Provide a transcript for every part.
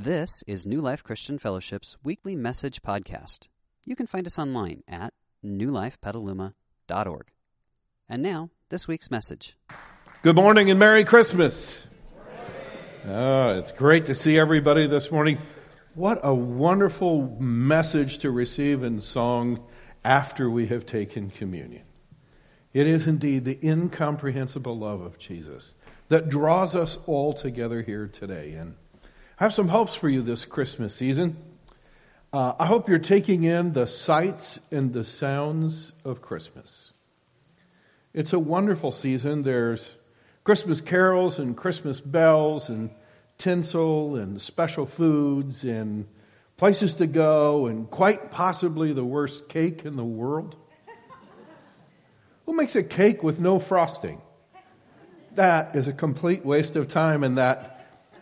This is New Life Christian Fellowship's weekly message podcast. You can find us online at newlifepetaluma.org. And now, this week's message. Good morning and Merry Christmas. Oh, it's great to see everybody this morning. What a wonderful message to receive in song after we have taken communion. It is indeed the incomprehensible love of Jesus that draws us all together here today. And I have some hopes for you this Christmas season. Uh, I hope you're taking in the sights and the sounds of Christmas. It's a wonderful season. There's Christmas carols and Christmas bells and tinsel and special foods and places to go and quite possibly the worst cake in the world. Who makes a cake with no frosting? That is a complete waste of time and that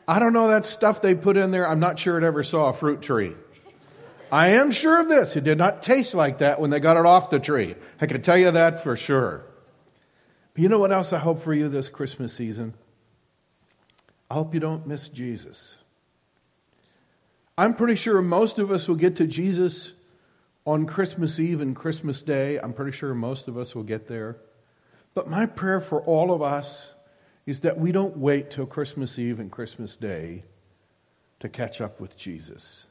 I don't know that stuff they put in there. I'm not sure it ever saw a fruit tree. I am sure of this. It did not taste like that when they got it off the tree. I can tell you that for sure. But you know what else I hope for you this Christmas season? I hope you don't miss Jesus. I'm pretty sure most of us will get to Jesus on Christmas Eve and Christmas Day. I'm pretty sure most of us will get there. But my prayer for all of us is that we don't wait till Christmas Eve and Christmas Day to catch up with Jesus.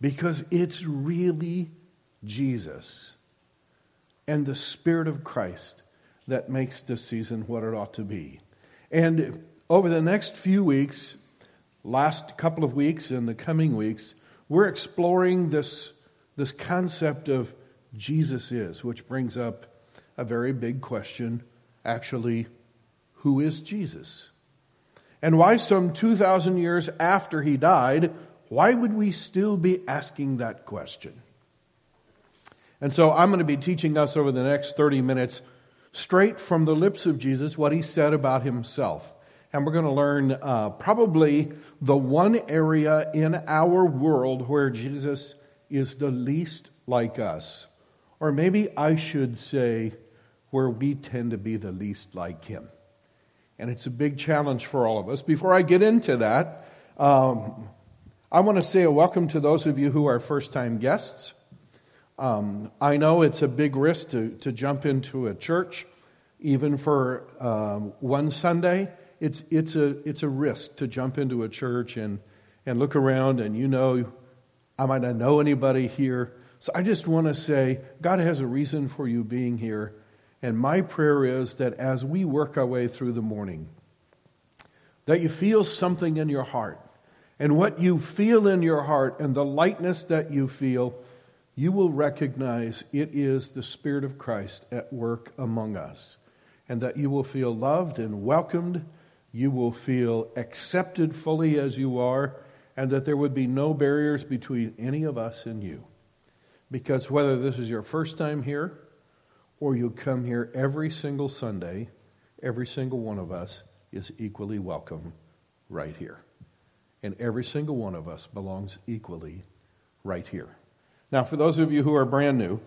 Because it's really Jesus and the Spirit of Christ that makes this season what it ought to be. And over the next few weeks, last couple of weeks and the coming weeks, we're exploring this, this concept of Jesus is, which brings up a very big question. Actually, who is Jesus? And why, some 2,000 years after he died, why would we still be asking that question? And so I'm going to be teaching us over the next 30 minutes straight from the lips of Jesus what he said about himself. And we're going to learn uh, probably the one area in our world where Jesus is the least like us. Or maybe I should say, where we tend to be the least like him. And it's a big challenge for all of us. Before I get into that, um, I want to say a welcome to those of you who are first time guests. Um, I know it's a big risk to, to jump into a church, even for um, one Sunday. It's, it's, a, it's a risk to jump into a church and, and look around, and you know, I might not know anybody here. So I just want to say, God has a reason for you being here. And my prayer is that as we work our way through the morning, that you feel something in your heart. And what you feel in your heart and the lightness that you feel, you will recognize it is the Spirit of Christ at work among us. And that you will feel loved and welcomed. You will feel accepted fully as you are. And that there would be no barriers between any of us and you. Because whether this is your first time here, or you come here every single Sunday, every single one of us is equally welcome right here. And every single one of us belongs equally right here. Now, for those of you who are brand new,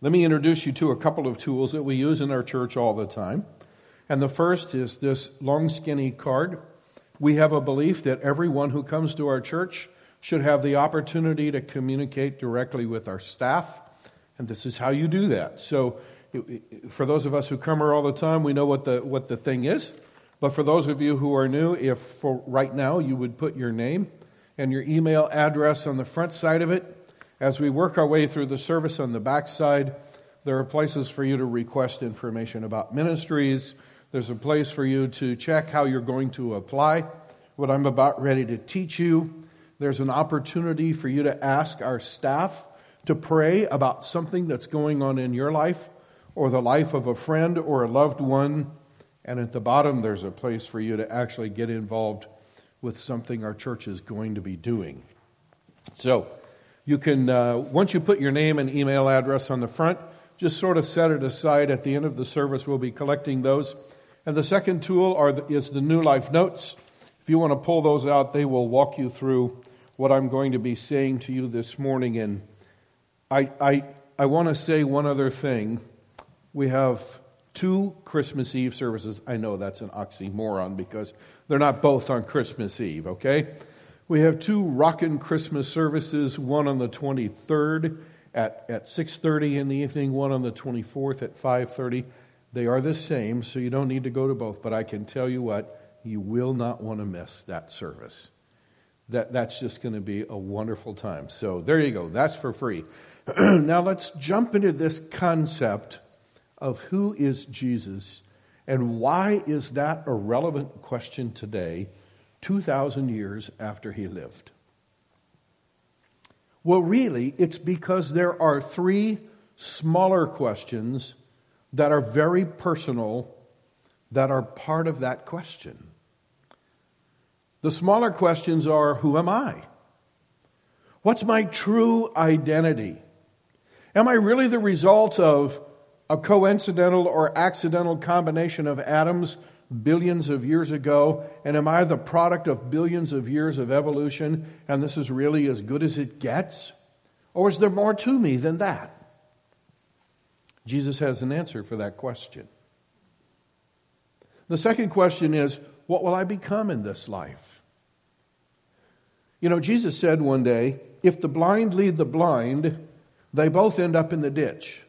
let me introduce you to a couple of tools that we use in our church all the time. And the first is this long, skinny card. We have a belief that everyone who comes to our church should have the opportunity to communicate directly with our staff and this is how you do that. So, for those of us who come here all the time, we know what the, what the thing is. But for those of you who are new, if for right now you would put your name and your email address on the front side of it, as we work our way through the service on the back side, there are places for you to request information about ministries. There's a place for you to check how you're going to apply what I'm about ready to teach you. There's an opportunity for you to ask our staff to pray about something that's going on in your life or the life of a friend or a loved one. And at the bottom, there's a place for you to actually get involved with something our church is going to be doing. So, you can, uh, once you put your name and email address on the front, just sort of set it aside. At the end of the service, we'll be collecting those. And the second tool are, is the New Life Notes. If you want to pull those out, they will walk you through what I'm going to be saying to you this morning in I, I, I want to say one other thing. We have two Christmas Eve services. I know that's an oxymoron because they're not both on Christmas Eve, okay? We have two rockin' Christmas services, one on the 23rd at, at 6.30 in the evening, one on the 24th at 5.30. They are the same, so you don't need to go to both, but I can tell you what, you will not want to miss that service. That, that's just going to be a wonderful time. So there you go. That's for free. now let's jump into this concept of who is Jesus and why is that a relevant question today, 2,000 years after he lived? Well, really, it's because there are three smaller questions that are very personal that are part of that question. The smaller questions are Who am I? What's my true identity? Am I really the result of a coincidental or accidental combination of atoms billions of years ago? And am I the product of billions of years of evolution and this is really as good as it gets? Or is there more to me than that? Jesus has an answer for that question. The second question is, what will I become in this life? You know, Jesus said one day, if the blind lead the blind, they both end up in the ditch.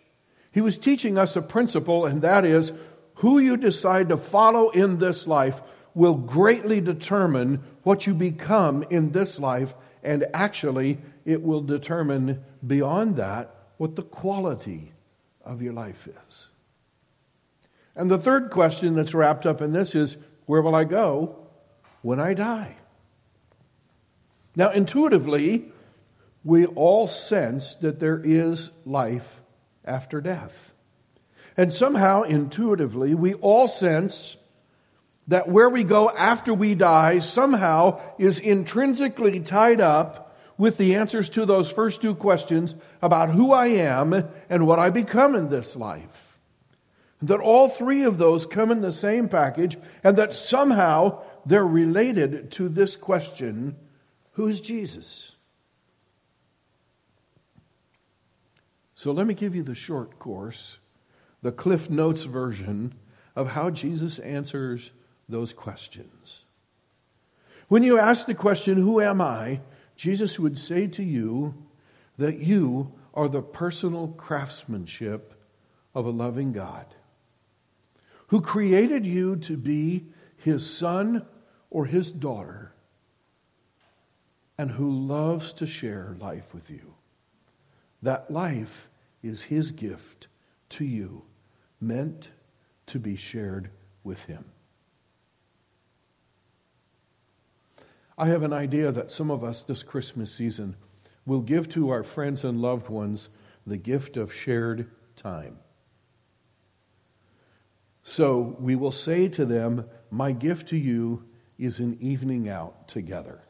He was teaching us a principle, and that is who you decide to follow in this life will greatly determine what you become in this life, and actually, it will determine beyond that what the quality of your life is. And the third question that's wrapped up in this is where will I go when I die? Now, intuitively, we all sense that there is life after death. And somehow, intuitively, we all sense that where we go after we die somehow is intrinsically tied up with the answers to those first two questions about who I am and what I become in this life. That all three of those come in the same package and that somehow they're related to this question, who is Jesus? So let me give you the short course, the Cliff Notes version of how Jesus answers those questions. When you ask the question, Who am I? Jesus would say to you that you are the personal craftsmanship of a loving God who created you to be his son or his daughter and who loves to share life with you. That life is his gift to you, meant to be shared with him. I have an idea that some of us this Christmas season will give to our friends and loved ones the gift of shared time. So we will say to them, My gift to you is an evening out together.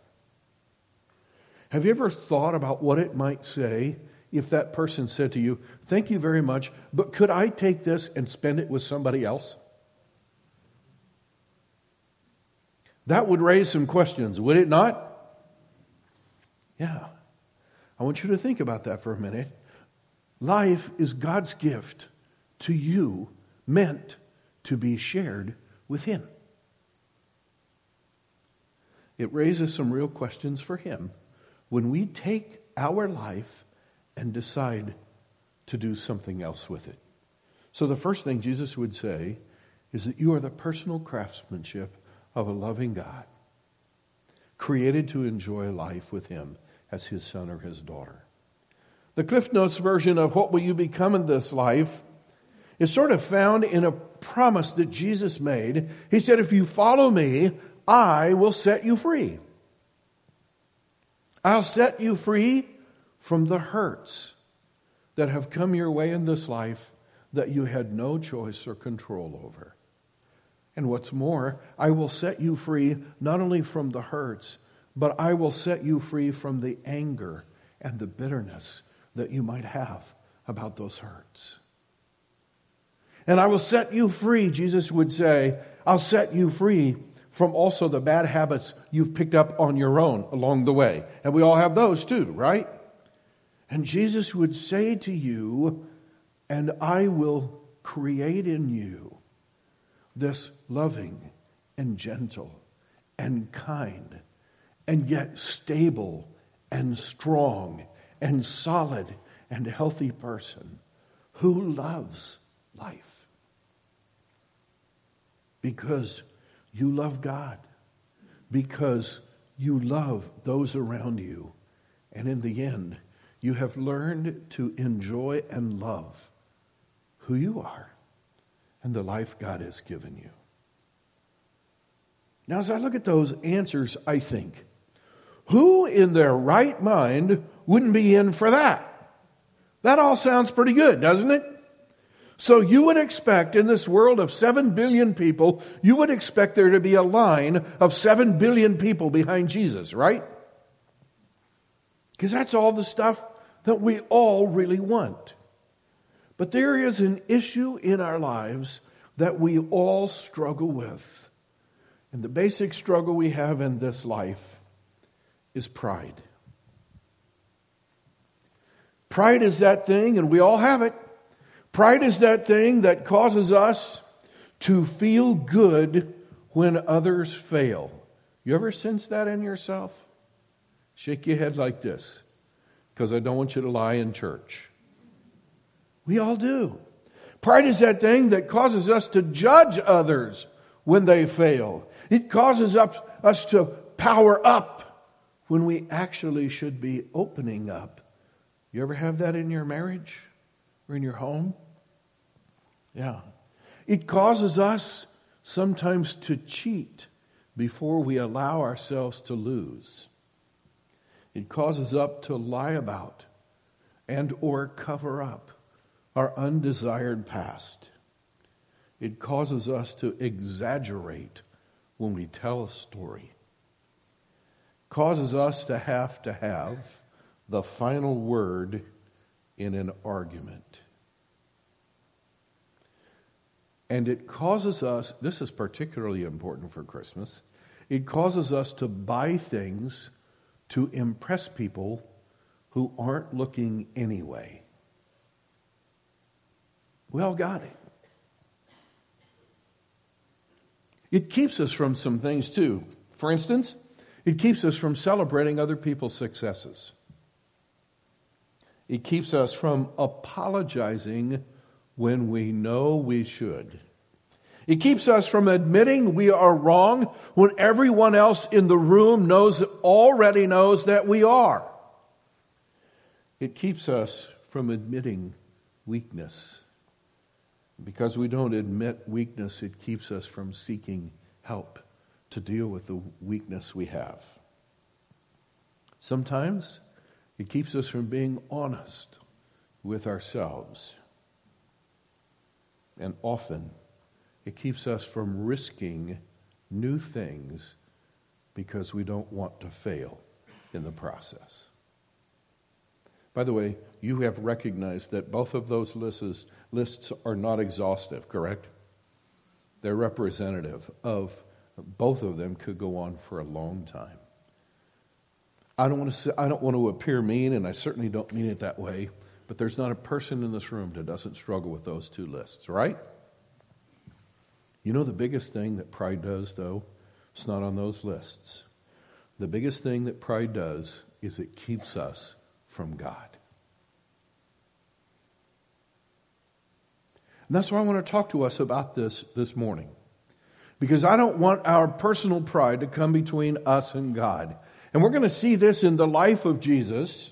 Have you ever thought about what it might say if that person said to you, Thank you very much, but could I take this and spend it with somebody else? That would raise some questions, would it not? Yeah. I want you to think about that for a minute. Life is God's gift to you, meant to be shared with Him. It raises some real questions for Him when we take our life and decide to do something else with it. So, the first thing Jesus would say is that you are the personal craftsmanship of a loving God, created to enjoy life with Him as His son or His daughter. The Cliff Notes version of what will you become in this life is sort of found in a promise that Jesus made. He said, If you follow me, I will set you free. I'll set you free from the hurts that have come your way in this life that you had no choice or control over. And what's more, I will set you free not only from the hurts, but I will set you free from the anger and the bitterness that you might have about those hurts. And I will set you free, Jesus would say, I'll set you free from also the bad habits you've picked up on your own along the way. And we all have those too, right? And Jesus would say to you, and I will create in you this loving and gentle and kind and yet stable and strong and solid and healthy person who loves life. Because you love God, because you love those around you, and in the end, you have learned to enjoy and love who you are and the life God has given you. Now, as I look at those answers, I think, who in their right mind wouldn't be in for that? That all sounds pretty good, doesn't it? So you would expect in this world of seven billion people, you would expect there to be a line of seven billion people behind Jesus, right? Because that's all the stuff that we all really want. But there is an issue in our lives that we all struggle with. And the basic struggle we have in this life is pride. Pride is that thing, and we all have it. Pride is that thing that causes us to feel good when others fail. You ever sense that in yourself? Shake your head like this, because I don't want you to lie in church. We all do. Pride is that thing that causes us to judge others when they fail. It causes us to power up when we actually should be opening up you ever have that in your marriage or in your home? Yeah. It causes us sometimes to cheat before we allow ourselves to lose. It causes us to lie about and or cover up our undesired past. It causes us to exaggerate when we tell a story. Causes us to have to have the final word in an argument. And it causes us, this is particularly important for Christmas, it causes us to buy things to impress people who aren't looking anyway. We all got it. It keeps us from some things too. For instance, it keeps us from celebrating other people's successes. It keeps us from apologizing when we know we should. It keeps us from admitting we are wrong when everyone else in the room knows, already knows that we are. It keeps us from admitting weakness. Because we don't admit weakness, it keeps us from seeking help to deal with the weakness we have. Sometimes it keeps us from being honest with ourselves. And often, it keeps us from risking new things because we don't want to fail in the process. By the way, you have recognized that both of those lists, lists are not exhaustive, correct? They're representative of both of them could go on for a long time. I don't want to say, I don't want to appear mean, and I certainly don't mean it that way. But there's not a person in this room that doesn't struggle with those two lists, right? You know the biggest thing that pride does, though? It's not on those lists. The biggest thing that pride does is it keeps us from God. And that's why I want to talk to us about this this morning. Because I don't want our personal pride to come between us and God. And we're going to see this in the life of Jesus.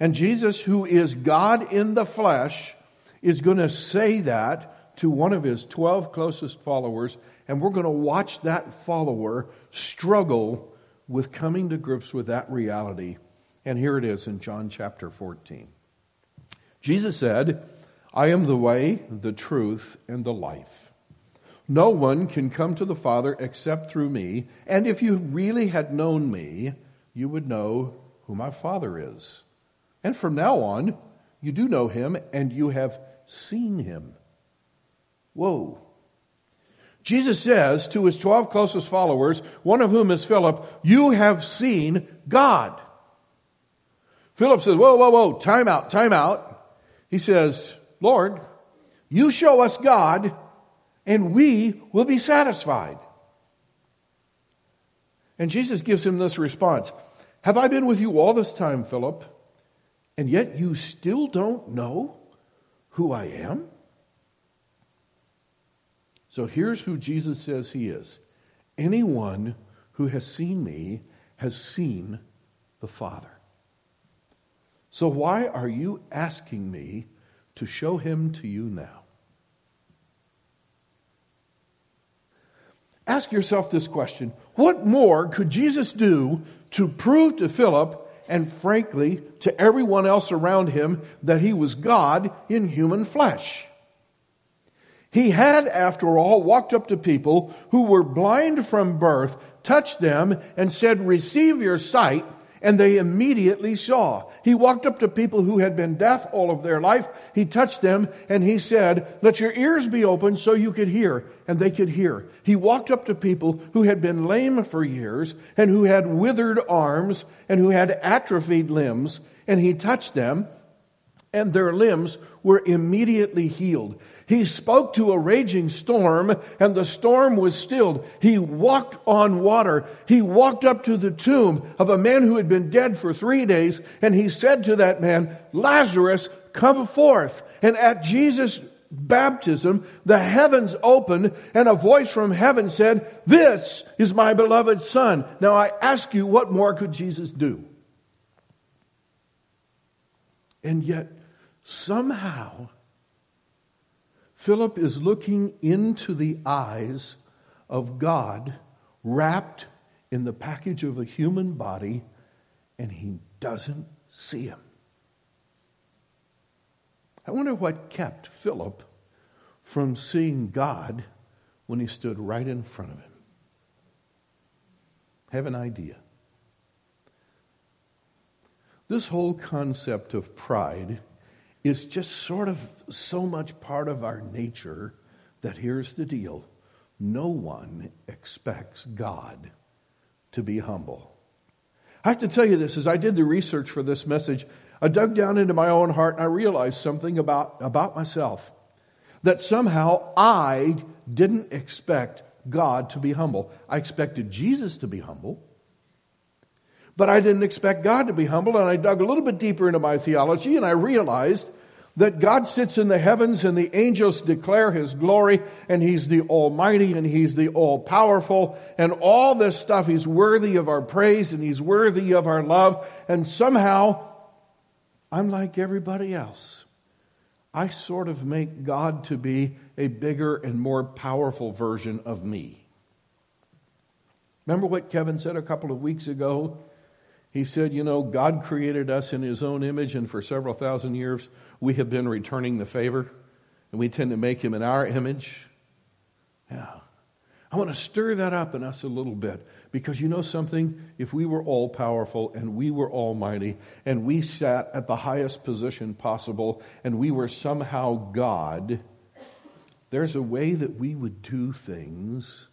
And Jesus, who is God in the flesh, is going to say that to one of his 12 closest followers. And we're going to watch that follower struggle with coming to grips with that reality. And here it is in John chapter 14. Jesus said, I am the way, the truth, and the life. No one can come to the Father except through me. And if you really had known me, you would know who my Father is. And from now on, you do know him and you have seen him. Whoa. Jesus says to his 12 closest followers, one of whom is Philip, you have seen God. Philip says, whoa, whoa, whoa, time out, time out. He says, Lord, you show us God and we will be satisfied. And Jesus gives him this response Have I been with you all this time, Philip, and yet you still don't know who I am? So here's who Jesus says he is anyone who has seen me has seen the Father. So why are you asking me to show him to you now? Ask yourself this question What more could Jesus do to prove to Philip and frankly to everyone else around him that he was God in human flesh? He had, after all, walked up to people who were blind from birth, touched them, and said, Receive your sight, and they immediately saw. He walked up to people who had been deaf all of their life. He touched them and he said, let your ears be open so you could hear. And they could hear. He walked up to people who had been lame for years and who had withered arms and who had atrophied limbs. And he touched them and their limbs were immediately healed. He spoke to a raging storm and the storm was stilled. He walked on water. He walked up to the tomb of a man who had been dead for three days and he said to that man, Lazarus, come forth. And at Jesus' baptism, the heavens opened and a voice from heaven said, this is my beloved son. Now I ask you, what more could Jesus do? And yet, somehow, Philip is looking into the eyes of God wrapped in the package of a human body, and he doesn't see him. I wonder what kept Philip from seeing God when he stood right in front of him. Have an idea. This whole concept of pride is just sort of so much part of our nature that here's the deal no one expects God to be humble. I have to tell you this as I did the research for this message, I dug down into my own heart and I realized something about, about myself. That somehow I didn't expect God to be humble. I expected Jesus to be humble. But I didn't expect God to be humble, and I dug a little bit deeper into my theology, and I realized that God sits in the heavens and the angels declare His glory, and He's the Almighty and He's the All Powerful, and all this stuff, He's worthy of our praise and He's worthy of our love, and somehow, I'm like everybody else. I sort of make God to be a bigger and more powerful version of me. Remember what Kevin said a couple of weeks ago? He said, You know, God created us in His own image, and for several thousand years we have been returning the favor, and we tend to make Him in our image. Yeah. I want to stir that up in us a little bit because you know something? If we were all powerful and we were almighty and we sat at the highest position possible and we were somehow God, there's a way that we would do things.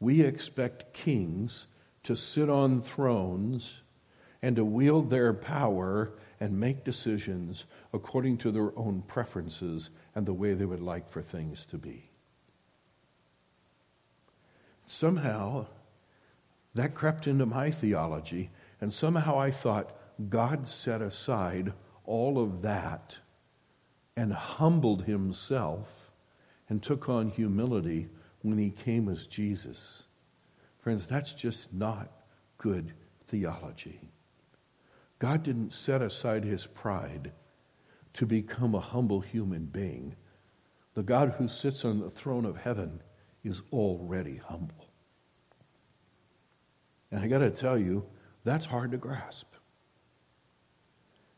We expect kings to sit on thrones and to wield their power and make decisions according to their own preferences and the way they would like for things to be. Somehow, that crept into my theology, and somehow I thought God set aside all of that and humbled himself and took on humility when he came as Jesus. Friends, that's just not good theology. God didn't set aside his pride to become a humble human being. The God who sits on the throne of heaven is already humble. And I got to tell you, that's hard to grasp.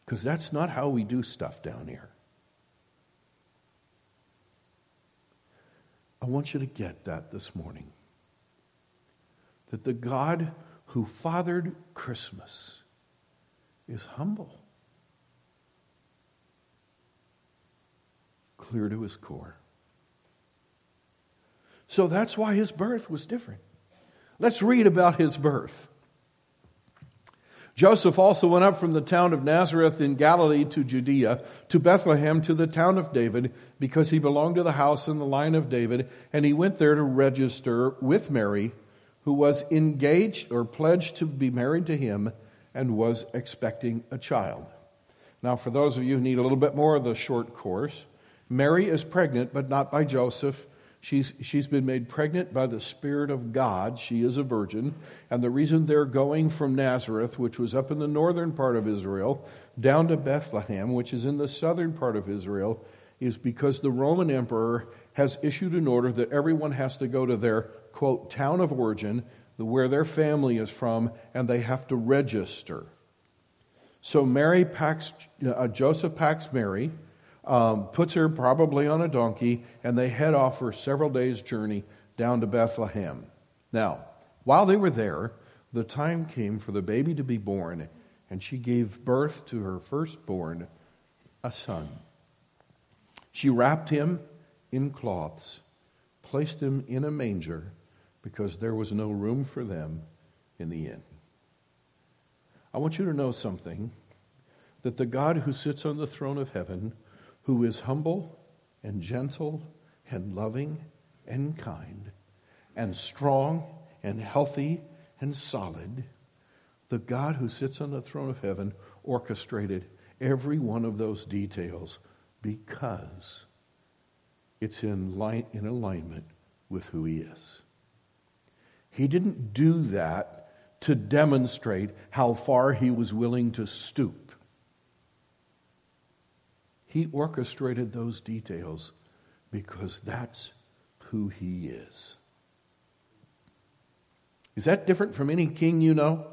Because that's not how we do stuff down here. I want you to get that this morning. That the God who fathered Christmas is humble, clear to his core. So that's why his birth was different. Let's read about his birth. Joseph also went up from the town of Nazareth in Galilee to Judea, to Bethlehem, to the town of David, because he belonged to the house and the line of David, and he went there to register with Mary, who was engaged or pledged to be married to him and was expecting a child. Now, for those of you who need a little bit more of the short course, Mary is pregnant, but not by Joseph. She's, she's been made pregnant by the Spirit of God. She is a virgin. And the reason they're going from Nazareth, which was up in the northern part of Israel, down to Bethlehem, which is in the southern part of Israel, is because the Roman emperor has issued an order that everyone has to go to their, quote, town of origin, where their family is from, and they have to register. So Mary packs, uh, Joseph packs Mary um, puts her probably on a donkey, and they head off for several days' journey down to Bethlehem. Now, while they were there, the time came for the baby to be born, and she gave birth to her firstborn, a son. She wrapped him in cloths, placed him in a manger, because there was no room for them in the inn. I want you to know something that the God who sits on the throne of heaven who is humble and gentle and loving and kind and strong and healthy and solid, the God who sits on the throne of heaven orchestrated every one of those details because it's in, line, in alignment with who he is. He didn't do that to demonstrate how far he was willing to stoop. He orchestrated those details because that's who He is. Is that different from any king you know?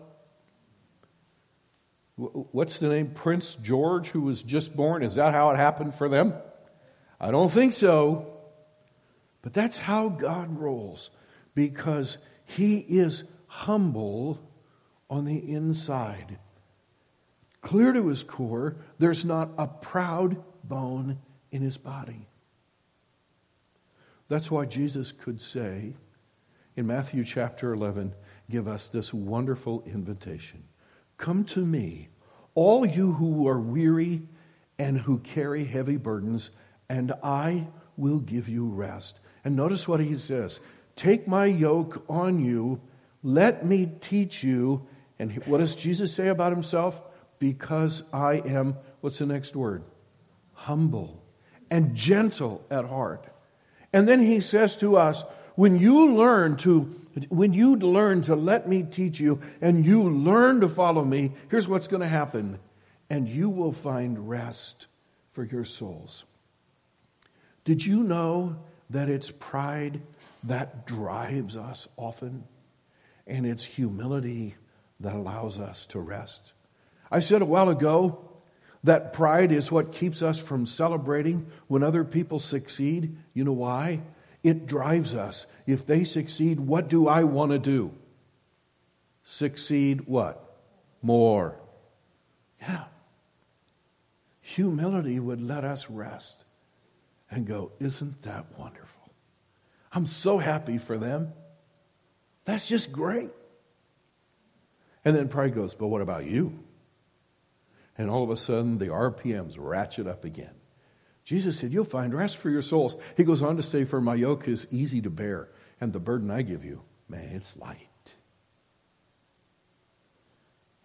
What's the name? Prince George, who was just born? Is that how it happened for them? I don't think so. But that's how God rolls because He is humble on the inside. Clear to His core, there's not a proud bone in his body. That's why Jesus could say in Matthew chapter 11, give us this wonderful invitation Come to me, all you who are weary and who carry heavy burdens, and I will give you rest. And notice what he says Take my yoke on you, let me teach you. And what does Jesus say about himself? Because I am, what's the next word? humble and gentle at heart. And then he says to us, when you learn to when you learn to let me teach you and you learn to follow me, here's what's going to happen. And you will find rest for your souls. Did you know that it's pride that drives us often? And it's humility that allows us to rest. I said a while ago that pride is what keeps us from celebrating when other people succeed. You know why? It drives us. If they succeed, what do I want to do? Succeed what? More. Yeah. Humility would let us rest and go, Isn't that wonderful? I'm so happy for them. That's just great. And then pride goes, But what about you? and all of a sudden the RPMs ratchet up again. Jesus said, You'll find rest for your souls. He goes on to say, For my yoke is easy to bear, and the burden I give you, man, it's light.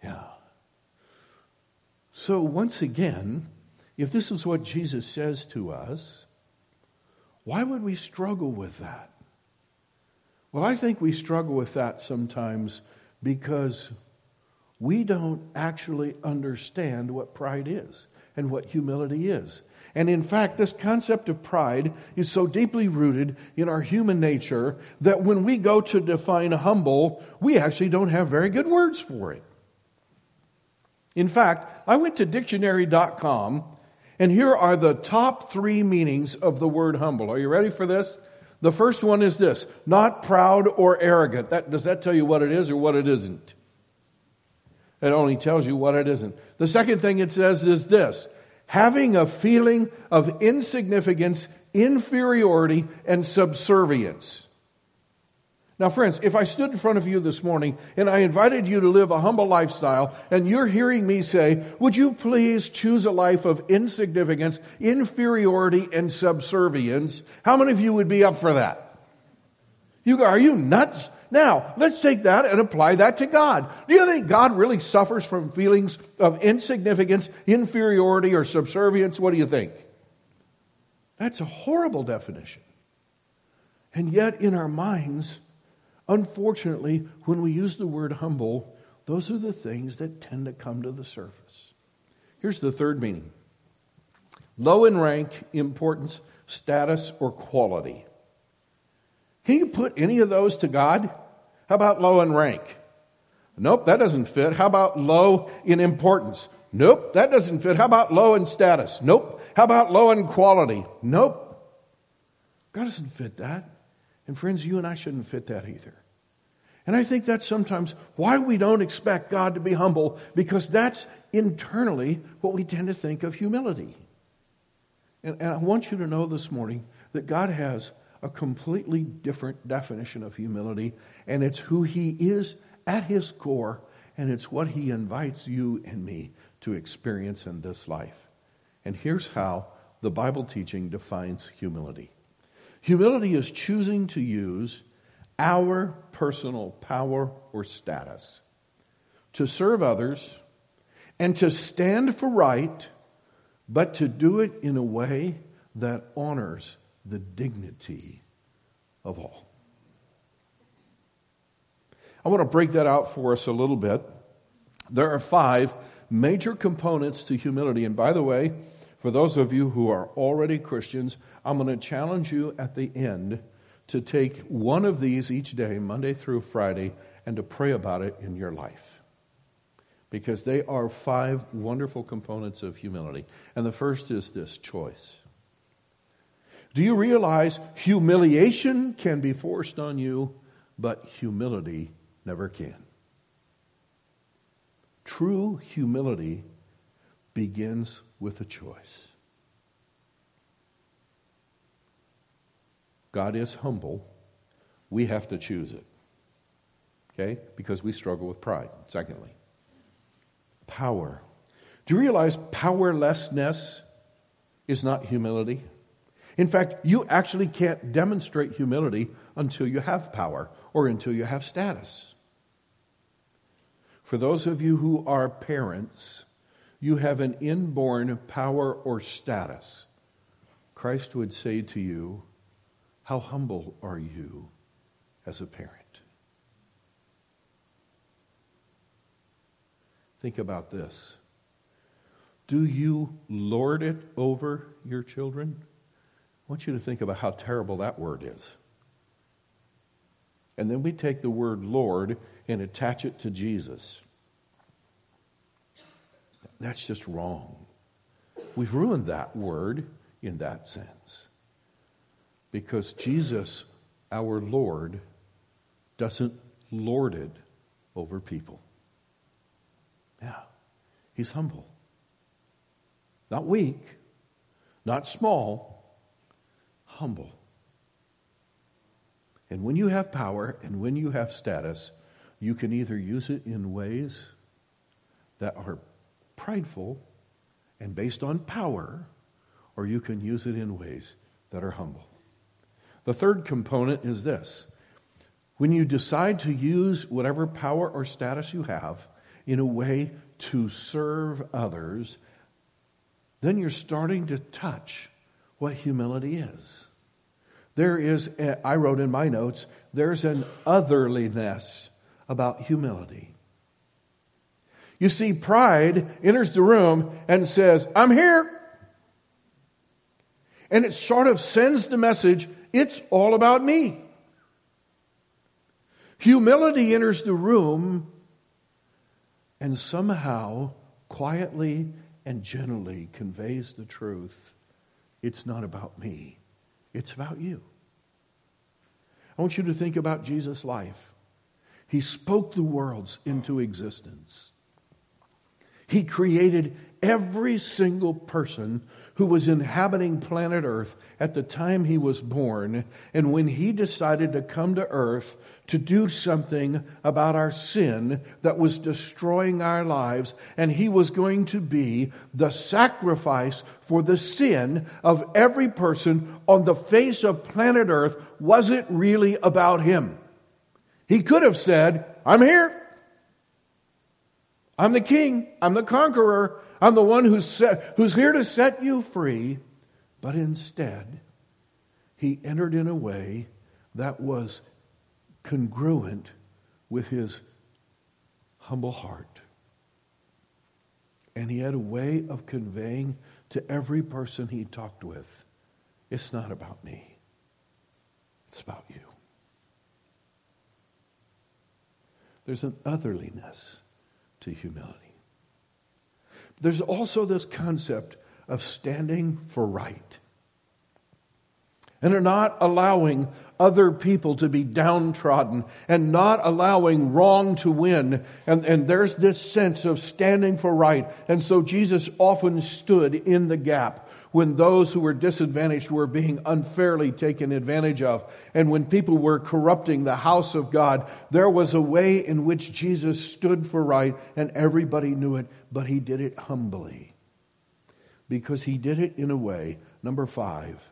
Yeah. So, once again, if this is what Jesus says to us, why would we struggle with that? Well, I think we struggle with that sometimes because we don't actually understand what pride is and what humility is. And in fact, this concept of pride is so deeply rooted in our human nature that when we go to define humble, we actually don't have very good words for it. In fact, I went to dictionary.com and here are the top three meanings of the word humble. Are you ready for this? The first one is this not proud or arrogant. That, does that tell you what it is or what it isn't? It only tells you what it isn't. The second thing it says is this having a feeling of insignificance, inferiority, and subservience. Now, friends, if I stood in front of you this morning and I invited you to live a humble lifestyle, and you're hearing me say, Would you please choose a life of insignificance, inferiority, and subservience? How many of you would be up for that? You, are you nuts? Now, let's take that and apply that to God. Do you think God really suffers from feelings of insignificance, inferiority, or subservience? What do you think? That's a horrible definition. And yet, in our minds, unfortunately, when we use the word humble, those are the things that tend to come to the surface. Here's the third meaning low in rank, importance, status, or quality. Can you put any of those to God? How about low in rank? Nope, that doesn't fit. How about low in importance? Nope, that doesn't fit. How about low in status? Nope. How about low in quality? Nope. God doesn't fit that. And friends, you and I shouldn't fit that either. And I think that's sometimes why we don't expect God to be humble, because that's internally what we tend to think of humility. And, and I want you to know this morning that God has a completely different definition of humility, and it's who He is at His core, and it's what He invites you and me to experience in this life. And here's how the Bible teaching defines humility humility is choosing to use our personal power or status to serve others and to stand for right, but to do it in a way that honors the dignity of all. I want to break that out for us a little bit. There are five major components to humility. And by the way, for those of you who are already Christians, I'm going to challenge you at the end to take one of these each day, Monday through Friday, and to pray about it in your life. Because they are five wonderful components of humility. And the first is this choice. Do you realize humiliation can be forced on you, but humility never can? True humility begins with a choice. God is humble. We have to choose it. Okay? Because we struggle with pride. Secondly, power. Do you realize powerlessness is not humility? In fact, you actually can't demonstrate humility until you have power or until you have status. For those of you who are parents, you have an inborn power or status. Christ would say to you, How humble are you as a parent? Think about this. Do you lord it over your children? I want you to think about how terrible that word is. And then we take the word Lord and attach it to Jesus. That's just wrong. We've ruined that word in that sense. Because Jesus, our Lord, doesn't lord it over people. Yeah, he's humble. Not weak, not small, humble. And when you have power and when you have status, you can either use it in ways that are prideful and based on power, or you can use it in ways that are humble. The third component is this when you decide to use whatever power or status you have in a way to serve others, then you're starting to touch what humility is. There is, I wrote in my notes, there's an otherliness about humility. You see, pride enters the room and says, I'm here. And it sort of sends the message, it's all about me. Humility enters the room and somehow, quietly and gently conveys the truth it's not about me, it's about you. I want you to think about Jesus' life. He spoke the worlds into existence. He created every single person who was inhabiting planet Earth at the time he was born. And when he decided to come to Earth to do something about our sin that was destroying our lives, and he was going to be the sacrifice for the sin of every person on the face of planet Earth, was it really about him? He could have said, I'm here. I'm the king. I'm the conqueror. I'm the one who's, set, who's here to set you free. But instead, he entered in a way that was congruent with his humble heart. And he had a way of conveying to every person he talked with it's not about me, it's about you. There's an otherliness to humility. There's also this concept of standing for right. And are not allowing other people to be downtrodden and not allowing wrong to win. And, and there's this sense of standing for right. And so Jesus often stood in the gap when those who were disadvantaged were being unfairly taken advantage of, and when people were corrupting the house of God, there was a way in which Jesus stood for right, and everybody knew it, but he did it humbly. Because he did it in a way, number five,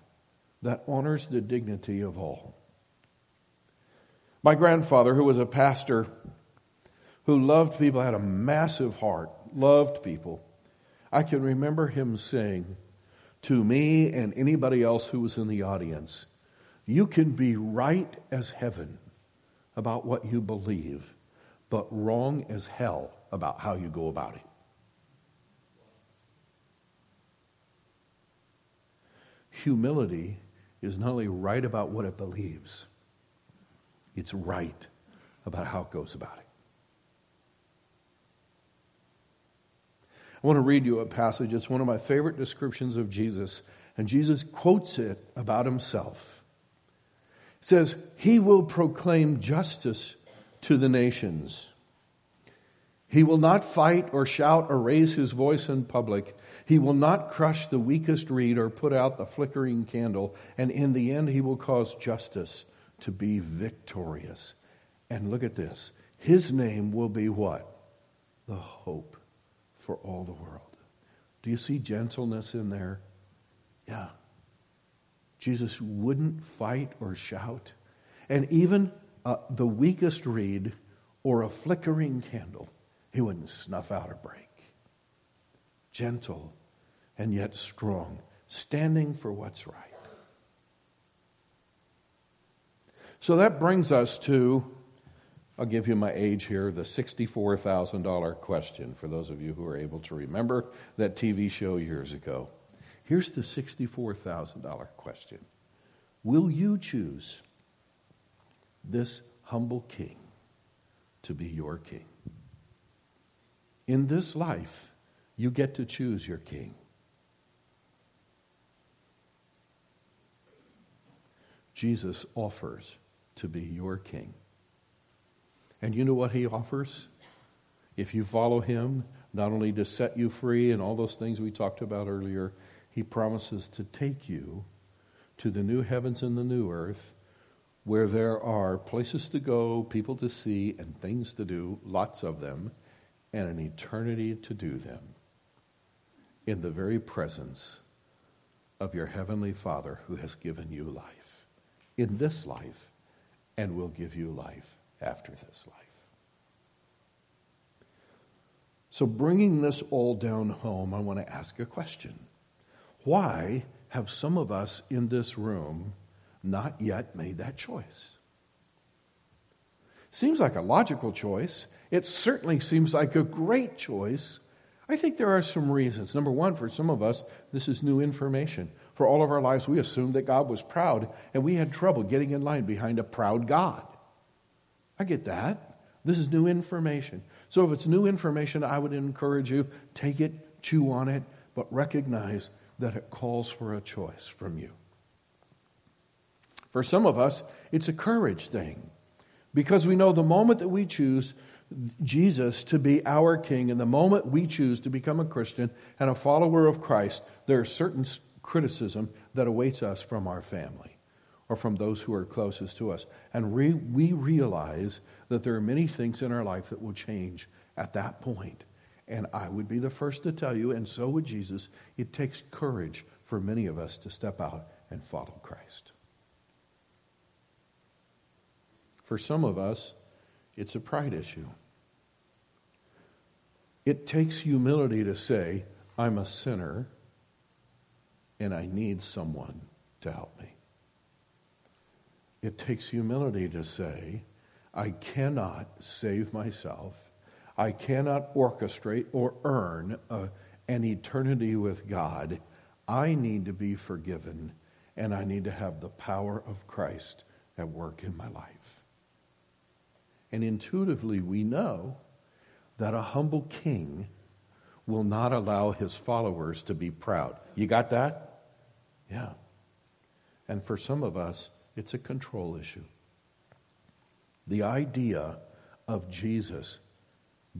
that honors the dignity of all. My grandfather, who was a pastor, who loved people, had a massive heart, loved people. I can remember him saying, to me and anybody else who was in the audience. You can be right as heaven about what you believe, but wrong as hell about how you go about it. Humility is not only right about what it believes, it's right about how it goes about it. I want to read you a passage. It's one of my favorite descriptions of Jesus, and Jesus quotes it about himself. It says, He will proclaim justice to the nations. He will not fight or shout or raise his voice in public. He will not crush the weakest reed or put out the flickering candle. And in the end, he will cause justice to be victorious. And look at this. His name will be what? The hope for all the world. Do you see gentleness in there? Yeah. Jesus wouldn't fight or shout. And even uh, the weakest reed or a flickering candle, he wouldn't snuff out or break. Gentle and yet strong, standing for what's right. So that brings us to I'll give you my age here the $64,000 question for those of you who are able to remember that TV show years ago. Here's the $64,000 question Will you choose this humble king to be your king? In this life, you get to choose your king. Jesus offers to be your king. And you know what he offers? If you follow him, not only to set you free and all those things we talked about earlier, he promises to take you to the new heavens and the new earth where there are places to go, people to see, and things to do, lots of them, and an eternity to do them in the very presence of your heavenly Father who has given you life in this life and will give you life after this life. So, bringing this all down home, I want to ask a question. Why have some of us in this room not yet made that choice? Seems like a logical choice. It certainly seems like a great choice. I think there are some reasons. Number one, for some of us, this is new information. For all of our lives, we assumed that God was proud, and we had trouble getting in line behind a proud God. I get that. This is new information. So if it's new information, I would encourage you take it, chew on it, but recognize that it calls for a choice from you. For some of us, it's a courage thing because we know the moment that we choose Jesus to be our king and the moment we choose to become a Christian and a follower of Christ, there is certain criticism that awaits us from our family or from those who are closest to us. And we, we realize that there are many things in our life that will change at that point. And I would be the first to tell you, and so would Jesus, it takes courage for many of us to step out and follow Christ. For some of us, it's a pride issue. It takes humility to say, I'm a sinner and I need someone to help me. It takes humility to say, I cannot save myself. I cannot orchestrate or earn a, an eternity with God. I need to be forgiven, and I need to have the power of Christ at work in my life. And intuitively, we know that a humble king will not allow his followers to be proud. You got that? Yeah. And for some of us, it's a control issue. The idea of Jesus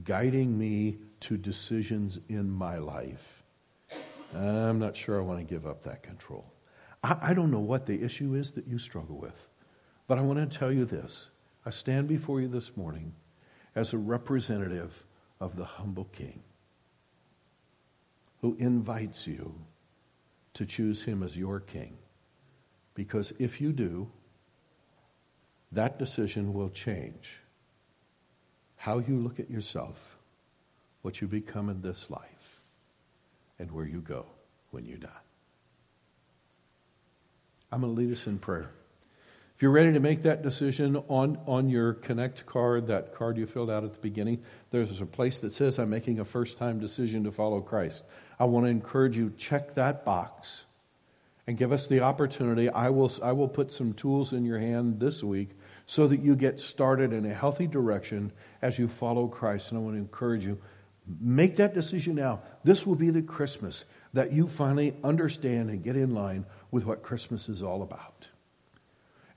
guiding me to decisions in my life, I'm not sure I want to give up that control. I, I don't know what the issue is that you struggle with, but I want to tell you this. I stand before you this morning as a representative of the humble King who invites you to choose him as your king. Because if you do, that decision will change how you look at yourself, what you become in this life, and where you go when you die. I'm going to lead us in prayer. If you're ready to make that decision on, on your Connect card, that card you filled out at the beginning, there's a place that says, I'm making a first time decision to follow Christ. I want to encourage you, check that box and give us the opportunity. I will, I will put some tools in your hand this week so that you get started in a healthy direction as you follow Christ. And I want to encourage you, make that decision now. This will be the Christmas that you finally understand and get in line with what Christmas is all about.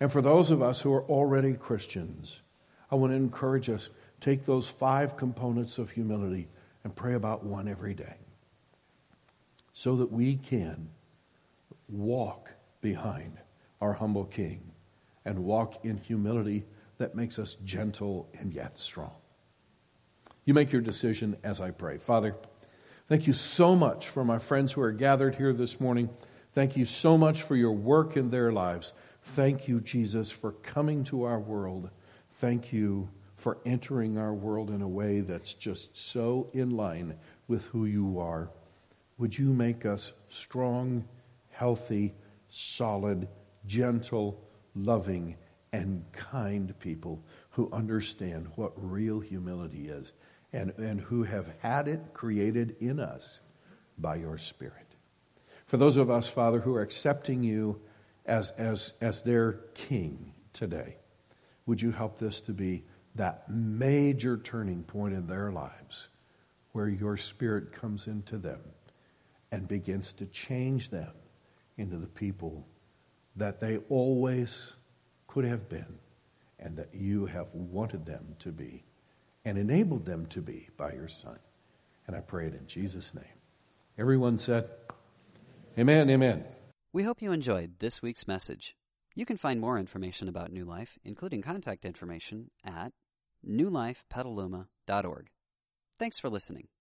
And for those of us who are already Christians, I want to encourage us take those five components of humility and pray about one every day so that we can walk behind our humble King and walk in humility that makes us gentle and yet strong. You make your decision as I pray. Father, thank you so much for my friends who are gathered here this morning. Thank you so much for your work in their lives. Thank you, Jesus, for coming to our world. Thank you for entering our world in a way that's just so in line with who you are. Would you make us strong, healthy, solid, gentle, loving, and kind people who understand what real humility is and, and who have had it created in us by your Spirit. For those of us, Father, who are accepting you as, as, as their King today, would you help this to be that major turning point in their lives where your Spirit comes into them and begins to change them into the people that they always could have been and that you have wanted them to be and enabled them to be by your Son. And I pray it in Jesus' name. Everyone said, Amen, amen. We hope you enjoyed this week's message. You can find more information about New Life, including contact information, at newlifepetaluma.org. Thanks for listening.